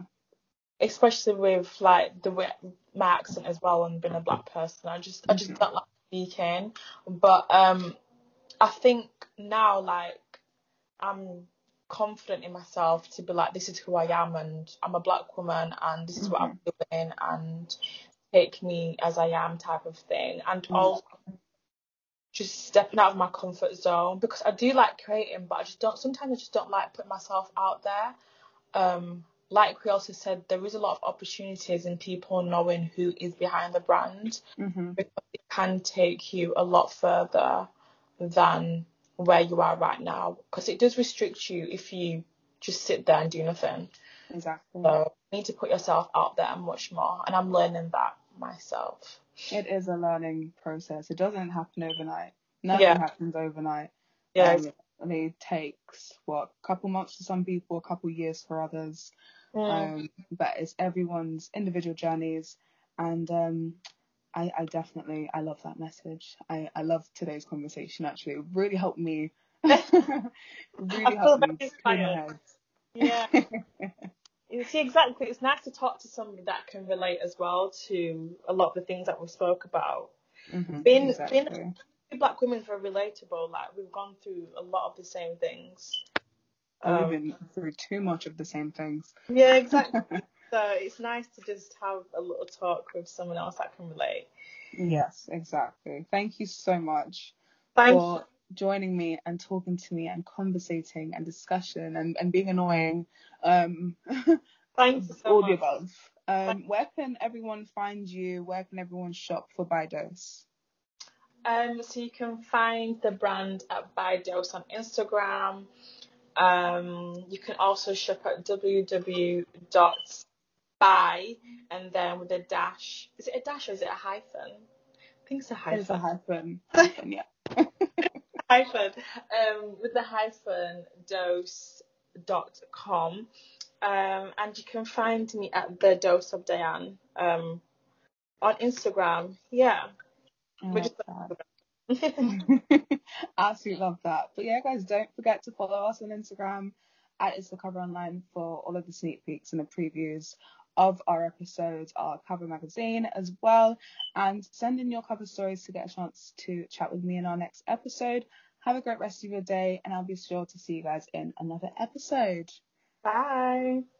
Especially with like the way my accent as well and being a black person. I just, I just Mhm. don't like speaking. But um, I think now like I'm confident in myself to be like, this is who I am, and I'm a black woman, and this is what I'm doing, and take me as I am type of thing, and Mhm. also just stepping out of my comfort zone because I do like creating, but I just don't. Sometimes I just don't like putting myself out there. Um, like we also said, there is a lot of opportunities in people knowing who is behind the brand Mhm. because it can take you a lot further than where you are right now because it does restrict you if you just sit there and do nothing. Exactly. So you need to put yourself out there much more, and I'm learning that myself. It is a learning process. It doesn't happen overnight. Nothing Yeah. happens overnight. Yeah, Um, it takes what a couple months for some people, a couple years for others. Mm. Um, but it's everyone's individual journeys, and um, I, I definitely I love that message. I, I love today's conversation. Actually, it really helped me. really I helped me. Yeah. You see, exactly. It's nice to talk to somebody that can relate as well to a lot of the things that we spoke about. Mhm, Being, exactly. being black women are relatable. Like we've gone through a lot of the same things. We've been through too much of the same things. yeah, exactly. So it's nice to just have a little talk with someone else that can relate. yes, exactly. Thank you so much Thank for joining me and talking to me and conversating and discussion and, and being annoying. Um, Thanks so all much. the above. Um, where can everyone find you? Where can everyone shop for By Dose? Um, so you can find the brand at By Dose on Instagram. Um, you can also shop at www.buy and then with a dash. Is it a dash or is it a hyphen? I think it's a hyphen. It's a hyphen. hyphen yeah. hyphen. Um, with the hyphen dose dose.com. Um, and you can find me at the dose of Diane um, on Instagram. Yeah. I just- that. Absolutely love that. But yeah, guys, don't forget to follow us on Instagram at It's the Cover Online for all of the sneak peeks and the previews of our episodes, our cover magazine as well. And send in your cover stories to get a chance to chat with me in our next episode. Have a great rest of your day, and I'll be sure to see you guys in another episode. Bye.